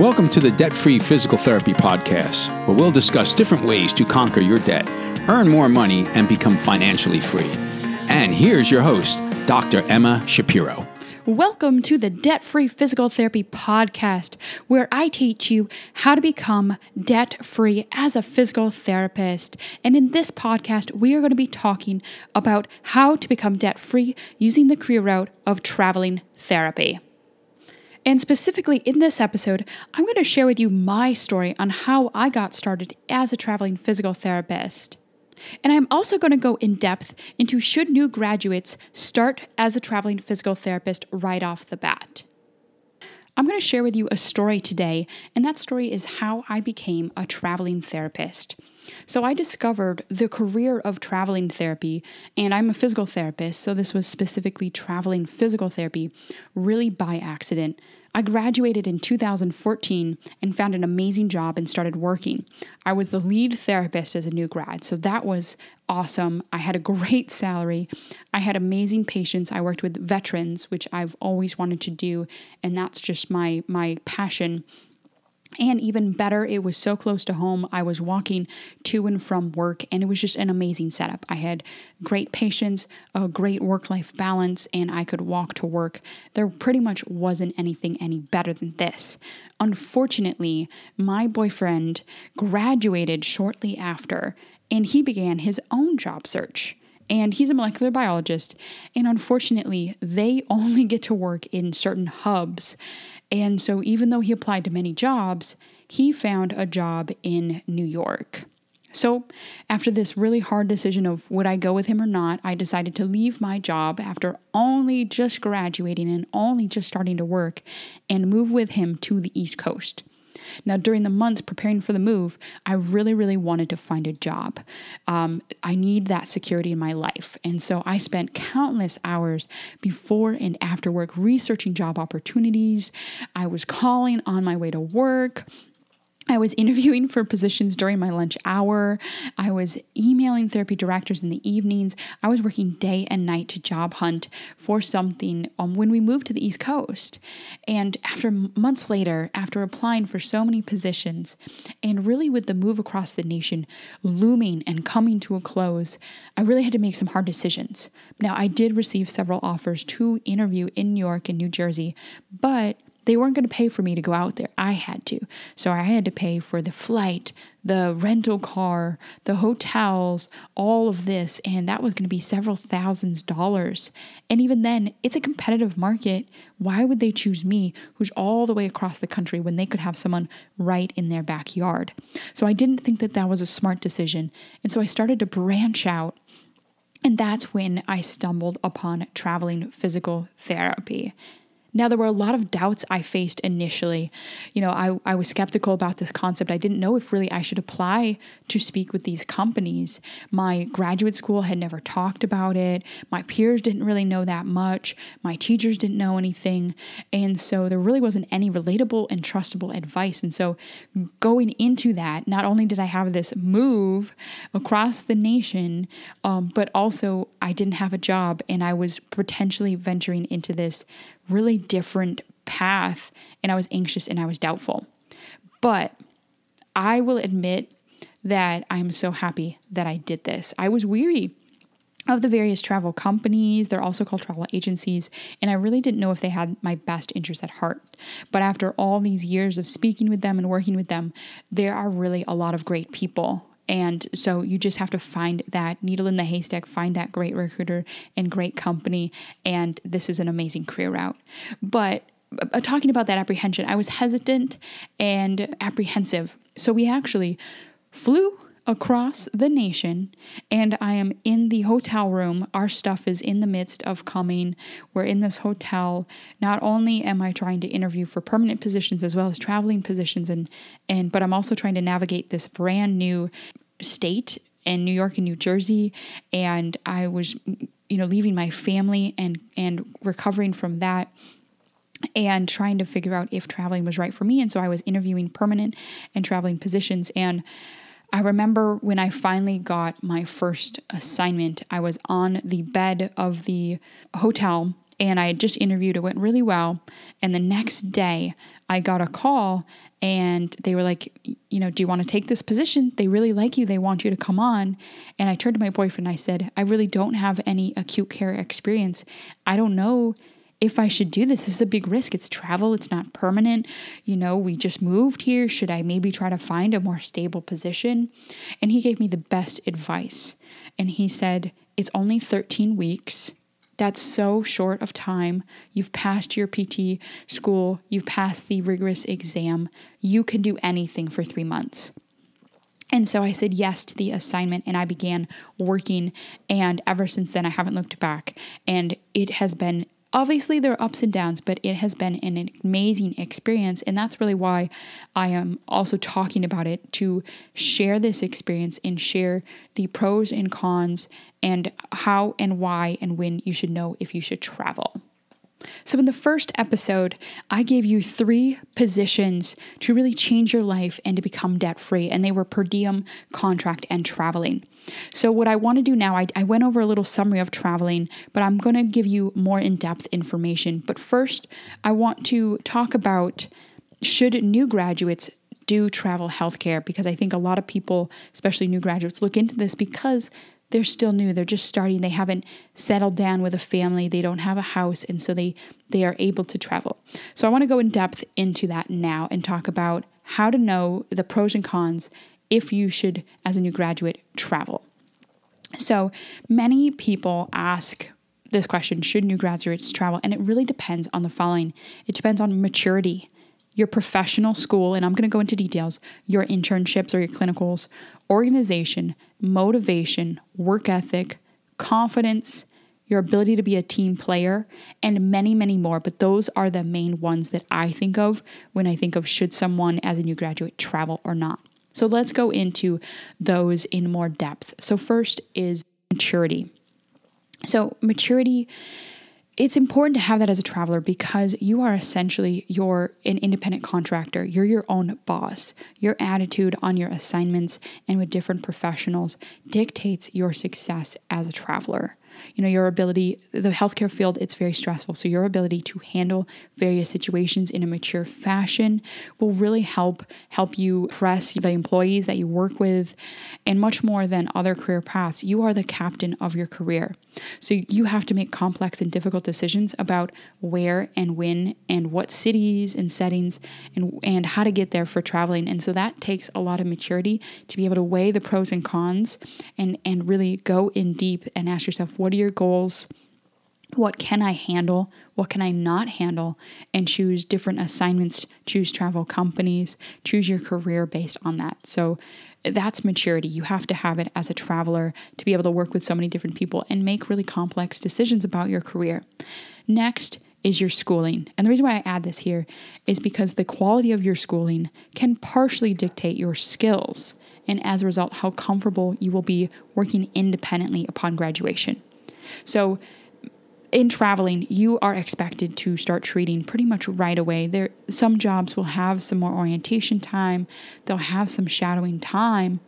Welcome to the Debt Free Physical Therapy Podcast, where we'll discuss different ways to conquer your debt, earn more money, and become financially free. And here's your host, Dr. Emma Shapiro. Welcome to the Debt Free Physical Therapy Podcast, where I teach you how to become debt free as a physical therapist. And in this podcast, we are going to be talking about how to become debt free using the career route of traveling therapy. And specifically in this episode, I'm going to share with you my story on how I got started as a traveling physical therapist. And I'm also going to go in depth into should new graduates start as a traveling physical therapist right off the bat. I'm going to share with you a story today, and that story is how I became a traveling therapist. So, I discovered the career of traveling therapy, and I'm a physical therapist, so this was specifically traveling physical therapy, really by accident. I graduated in 2014 and found an amazing job and started working. I was the lead therapist as a new grad, so that was awesome. I had a great salary. I had amazing patients. I worked with veterans, which I've always wanted to do, and that's just my my passion and even better, it was so close to home. I was walking to and from work, and it was just an amazing setup. I had great patience, a great work life balance, and I could walk to work. There pretty much wasn't anything any better than this. Unfortunately, my boyfriend graduated shortly after, and he began his own job search and he's a molecular biologist. And unfortunately, they only get to work in certain hubs. And so, even though he applied to many jobs, he found a job in New York. So, after this really hard decision of would I go with him or not, I decided to leave my job after only just graduating and only just starting to work and move with him to the East Coast. Now, during the months preparing for the move, I really, really wanted to find a job. Um, I need that security in my life. And so I spent countless hours before and after work researching job opportunities. I was calling on my way to work. I was interviewing for positions during my lunch hour. I was emailing therapy directors in the evenings. I was working day and night to job hunt for something um, when we moved to the East Coast. And after months later, after applying for so many positions, and really with the move across the nation looming and coming to a close, I really had to make some hard decisions. Now, I did receive several offers to interview in New York and New Jersey, but they weren't going to pay for me to go out there. I had to. So I had to pay for the flight, the rental car, the hotels, all of this. And that was going to be several thousands dollars. And even then, it's a competitive market. Why would they choose me, who's all the way across the country, when they could have someone right in their backyard? So I didn't think that that was a smart decision. And so I started to branch out. And that's when I stumbled upon traveling physical therapy. Now, there were a lot of doubts I faced initially. You know, I, I was skeptical about this concept. I didn't know if really I should apply to speak with these companies. My graduate school had never talked about it. My peers didn't really know that much. My teachers didn't know anything. And so there really wasn't any relatable and trustable advice. And so going into that, not only did I have this move across the nation, um, but also I didn't have a job and I was potentially venturing into this really different path and I was anxious and I was doubtful. But I will admit that I'm so happy that I did this. I was weary of the various travel companies. They're also called travel agencies. And I really didn't know if they had my best interest at heart. But after all these years of speaking with them and working with them, there are really a lot of great people and so you just have to find that needle in the haystack, find that great recruiter and great company. And this is an amazing career route. But uh, talking about that apprehension, I was hesitant and apprehensive. So we actually flew across the nation and I am in the hotel room. Our stuff is in the midst of coming. We're in this hotel. Not only am I trying to interview for permanent positions as well as traveling positions and and but I'm also trying to navigate this brand new state in New York and New Jersey, and I was, you know, leaving my family and and recovering from that and trying to figure out if traveling was right for me. And so I was interviewing permanent and traveling positions. And I remember when I finally got my first assignment, I was on the bed of the hotel and I had just interviewed. It went really well. And the next day, I got a call and they were like, you know, do you want to take this position? They really like you. They want you to come on. And I turned to my boyfriend I said, I really don't have any acute care experience. I don't know if I should do this. This is a big risk. It's travel, it's not permanent. You know, we just moved here. Should I maybe try to find a more stable position? And he gave me the best advice. And he said, It's only 13 weeks. That's so short of time. You've passed your PT school, you've passed the rigorous exam. You can do anything for three months. And so I said yes to the assignment and I began working. And ever since then, I haven't looked back. And it has been Obviously, there are ups and downs, but it has been an amazing experience. And that's really why I am also talking about it to share this experience and share the pros and cons and how and why and when you should know if you should travel. So, in the first episode, I gave you three positions to really change your life and to become debt free, and they were per diem, contract, and traveling. So, what I want to do now, I, I went over a little summary of traveling, but I'm going to give you more in depth information. But first, I want to talk about should new graduates do travel healthcare because I think a lot of people, especially new graduates, look into this because they're still new they're just starting they haven't settled down with a family they don't have a house and so they they are able to travel so i want to go in depth into that now and talk about how to know the pros and cons if you should as a new graduate travel so many people ask this question should new graduates travel and it really depends on the following it depends on maturity your professional school, and I'm going to go into details, your internships or your clinicals, organization, motivation, work ethic, confidence, your ability to be a team player, and many, many more. But those are the main ones that I think of when I think of should someone as a new graduate travel or not. So let's go into those in more depth. So, first is maturity. So, maturity it's important to have that as a traveler because you are essentially you're an independent contractor. You're your own boss. Your attitude on your assignments and with different professionals dictates your success as a traveler you know your ability the healthcare field it's very stressful. So your ability to handle various situations in a mature fashion will really help help you press the employees that you work with and much more than other career paths. You are the captain of your career so you have to make complex and difficult decisions about where and when and what cities and settings and and how to get there for traveling and so that takes a lot of maturity to be able to weigh the pros and cons and and really go in deep and ask yourself what are your goals? What can I handle? What can I not handle? And choose different assignments, choose travel companies, choose your career based on that. So that's maturity. You have to have it as a traveler to be able to work with so many different people and make really complex decisions about your career. Next, is your schooling. And the reason why I add this here is because the quality of your schooling can partially dictate your skills and as a result, how comfortable you will be working independently upon graduation. So, in traveling, you are expected to start treating pretty much right away. There some jobs will have some more orientation time, they'll have some shadowing time,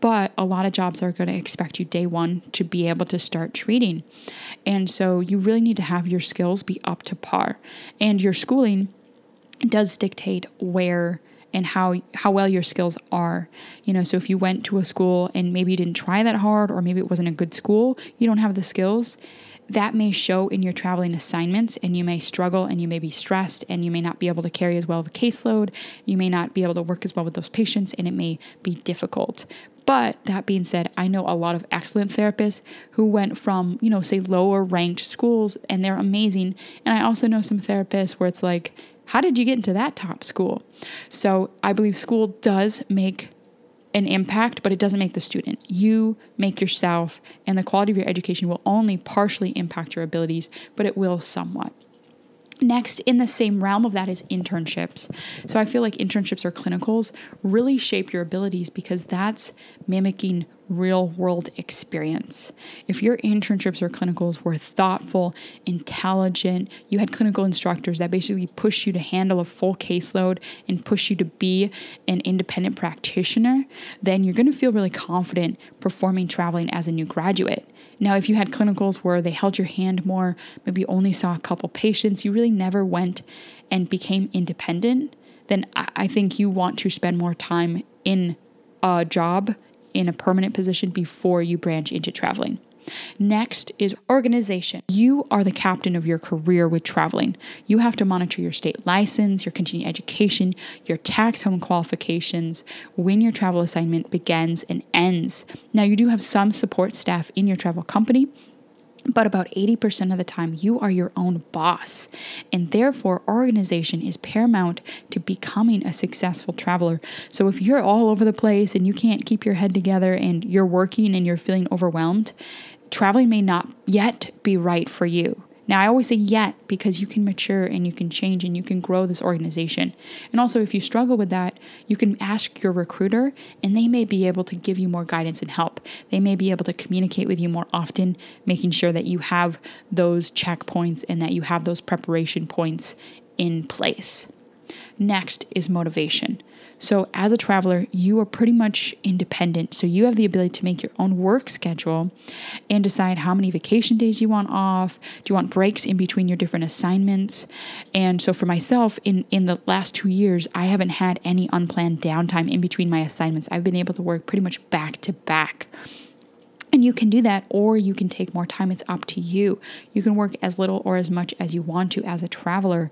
but a lot of jobs are going to expect you day 1 to be able to start treating. And so you really need to have your skills be up to par. And your schooling does dictate where and how how well your skills are. You know, so if you went to a school and maybe you didn't try that hard or maybe it wasn't a good school, you don't have the skills, that may show in your traveling assignments and you may struggle and you may be stressed and you may not be able to carry as well of a caseload. You may not be able to work as well with those patients and it may be difficult. But that being said, I know a lot of excellent therapists who went from, you know, say lower ranked schools and they're amazing. And I also know some therapists where it's like, how did you get into that top school? So I believe school does make an impact, but it doesn't make the student. You make yourself, and the quality of your education will only partially impact your abilities, but it will somewhat. Next, in the same realm of that is internships. So I feel like internships or clinicals really shape your abilities because that's mimicking real world experience. If your internships or clinicals were thoughtful, intelligent, you had clinical instructors that basically push you to handle a full caseload and push you to be an independent practitioner, then you're going to feel really confident performing traveling as a new graduate. Now, if you had clinicals where they held your hand more, maybe you only saw a couple patients, you really never went and became independent, then I think you want to spend more time in a job, in a permanent position before you branch into traveling. Next is organization. You are the captain of your career with traveling. You have to monitor your state license, your continuing education, your tax home qualifications, when your travel assignment begins and ends. Now, you do have some support staff in your travel company, but about 80% of the time, you are your own boss. And therefore, organization is paramount to becoming a successful traveler. So, if you're all over the place and you can't keep your head together and you're working and you're feeling overwhelmed, traveling may not yet be right for you. Now, I always say yet because you can mature and you can change and you can grow this organization. And also, if you struggle with that, you can ask your recruiter and they may be able to give you more guidance and help. They may be able to communicate with you more often, making sure that you have those checkpoints and that you have those preparation points in place. Next is motivation. So, as a traveler, you are pretty much independent. So, you have the ability to make your own work schedule and decide how many vacation days you want off. Do you want breaks in between your different assignments? And so, for myself, in, in the last two years, I haven't had any unplanned downtime in between my assignments. I've been able to work pretty much back to back. And you can do that, or you can take more time. It's up to you. You can work as little or as much as you want to as a traveler.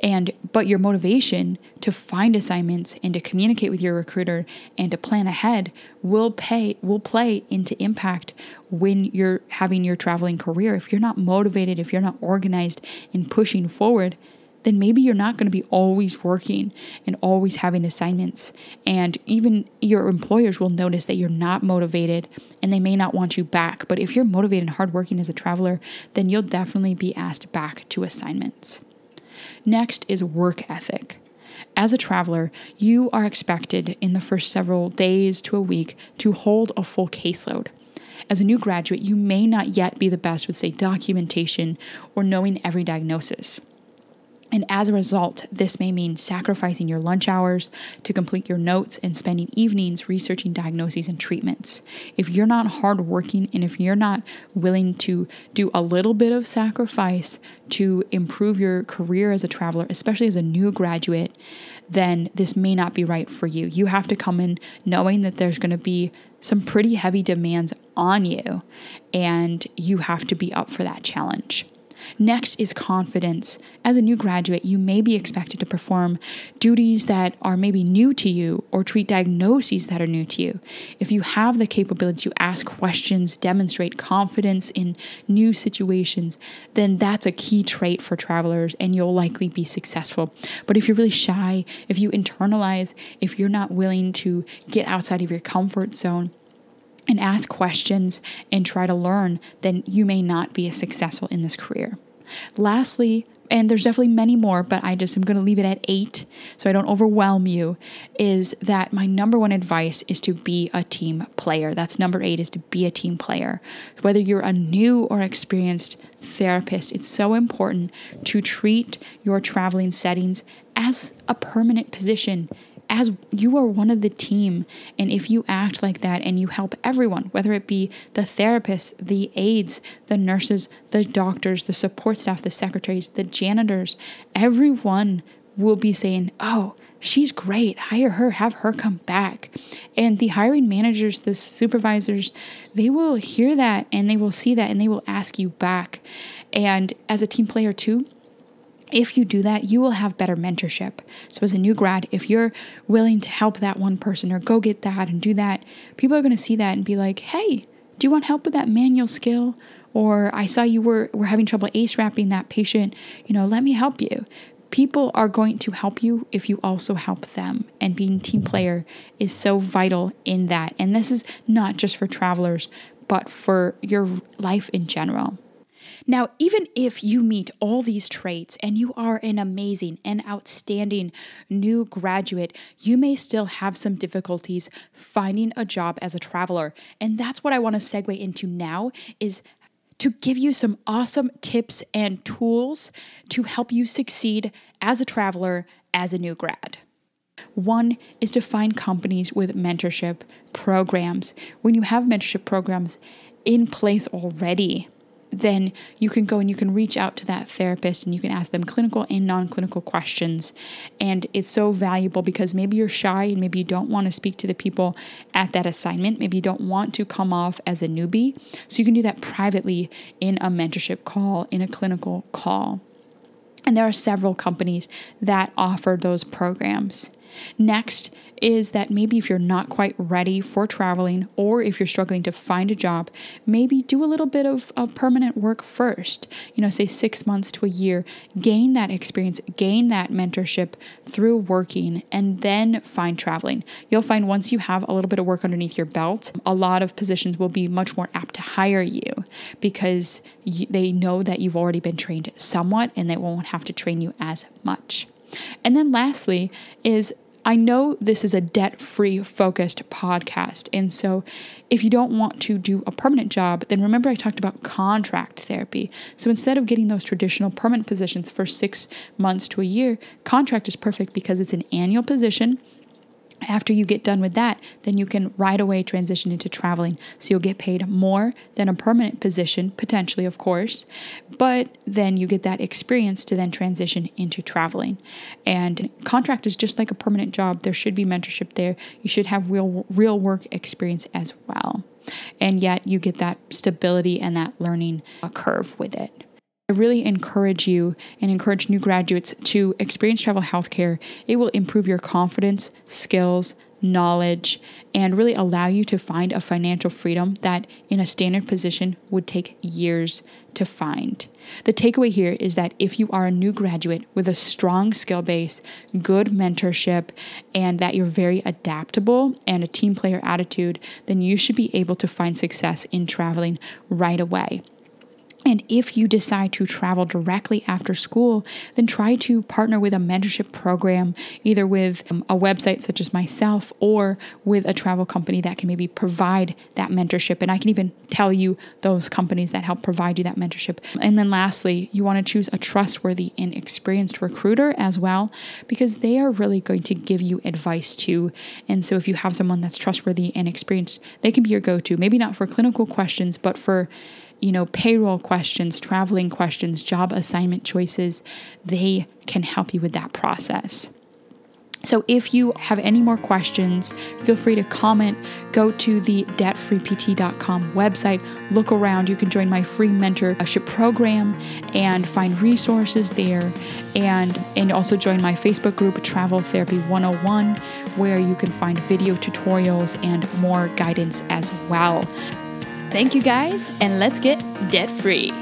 And but your motivation to find assignments and to communicate with your recruiter and to plan ahead will pay will play into impact when you're having your traveling career. If you're not motivated, if you're not organized in pushing forward, then maybe you're not going to be always working and always having assignments. And even your employers will notice that you're not motivated and they may not want you back. But if you're motivated and hardworking as a traveler, then you'll definitely be asked back to assignments. Next is work ethic. As a traveler, you are expected in the first several days to a week to hold a full caseload. As a new graduate, you may not yet be the best with, say, documentation or knowing every diagnosis. And as a result, this may mean sacrificing your lunch hours to complete your notes and spending evenings researching diagnoses and treatments. If you're not hardworking and if you're not willing to do a little bit of sacrifice to improve your career as a traveler, especially as a new graduate, then this may not be right for you. You have to come in knowing that there's going to be some pretty heavy demands on you, and you have to be up for that challenge. Next is confidence. As a new graduate, you may be expected to perform duties that are maybe new to you or treat diagnoses that are new to you. If you have the capability to ask questions, demonstrate confidence in new situations, then that's a key trait for travelers and you'll likely be successful. But if you're really shy, if you internalize, if you're not willing to get outside of your comfort zone, and ask questions and try to learn, then you may not be as successful in this career. Lastly, and there's definitely many more, but I just am going to leave it at eight so I don't overwhelm you. Is that my number one advice is to be a team player. That's number eight is to be a team player. Whether you're a new or experienced therapist, it's so important to treat your traveling settings as a permanent position as you are one of the team. And if you act like that and you help everyone, whether it be the therapists, the aides, the nurses, the doctors, the support staff, the secretaries, the janitors, everyone will be saying, Oh, she's great. Hire her, have her come back. And the hiring managers, the supervisors, they will hear that and they will see that and they will ask you back. And as a team player, too, if you do that, you will have better mentorship. So, as a new grad, if you're willing to help that one person or go get that and do that, people are going to see that and be like, hey, do you want help with that manual skill? Or I saw you were, were having trouble ace wrapping that patient. You know, let me help you. People are going to help you if you also help them. And being team player is so vital in that. And this is not just for travelers, but for your life in general. Now, even if you meet all these traits and you are an amazing and outstanding new graduate, you may still have some difficulties finding a job as a traveler. And that's what I want to segue into now is to give you some awesome tips and tools to help you succeed as a traveler as a new grad. One is to find companies with mentorship programs. When you have mentorship programs, in place already, then you can go and you can reach out to that therapist and you can ask them clinical and non clinical questions. And it's so valuable because maybe you're shy and maybe you don't want to speak to the people at that assignment. Maybe you don't want to come off as a newbie. So you can do that privately in a mentorship call, in a clinical call. And there are several companies that offer those programs. Next is that maybe if you're not quite ready for traveling or if you're struggling to find a job, maybe do a little bit of, of permanent work first. You know, say six months to a year, gain that experience, gain that mentorship through working, and then find traveling. You'll find once you have a little bit of work underneath your belt, a lot of positions will be much more apt to hire you because they know that you've already been trained somewhat and they won't have to train you as much. And then lastly is I know this is a debt free focused podcast. And so, if you don't want to do a permanent job, then remember I talked about contract therapy. So, instead of getting those traditional permanent positions for six months to a year, contract is perfect because it's an annual position after you get done with that, then you can right away transition into traveling. So you'll get paid more than a permanent position, potentially, of course, but then you get that experience to then transition into traveling. And contract is just like a permanent job. There should be mentorship there. You should have real real work experience as well. And yet you get that stability and that learning curve with it. I really encourage you and encourage new graduates to experience travel healthcare. It will improve your confidence, skills, knowledge, and really allow you to find a financial freedom that in a standard position would take years to find. The takeaway here is that if you are a new graduate with a strong skill base, good mentorship, and that you're very adaptable and a team player attitude, then you should be able to find success in traveling right away. And if you decide to travel directly after school, then try to partner with a mentorship program, either with um, a website such as myself or with a travel company that can maybe provide that mentorship. And I can even tell you those companies that help provide you that mentorship. And then lastly, you want to choose a trustworthy and experienced recruiter as well, because they are really going to give you advice too. And so if you have someone that's trustworthy and experienced, they can be your go to, maybe not for clinical questions, but for you know, payroll questions, traveling questions, job assignment choices, they can help you with that process. So, if you have any more questions, feel free to comment. Go to the debtfreept.com website, look around. You can join my free mentorship program and find resources there. And, and also join my Facebook group, Travel Therapy 101, where you can find video tutorials and more guidance as well. Thank you guys, and let's get debt free.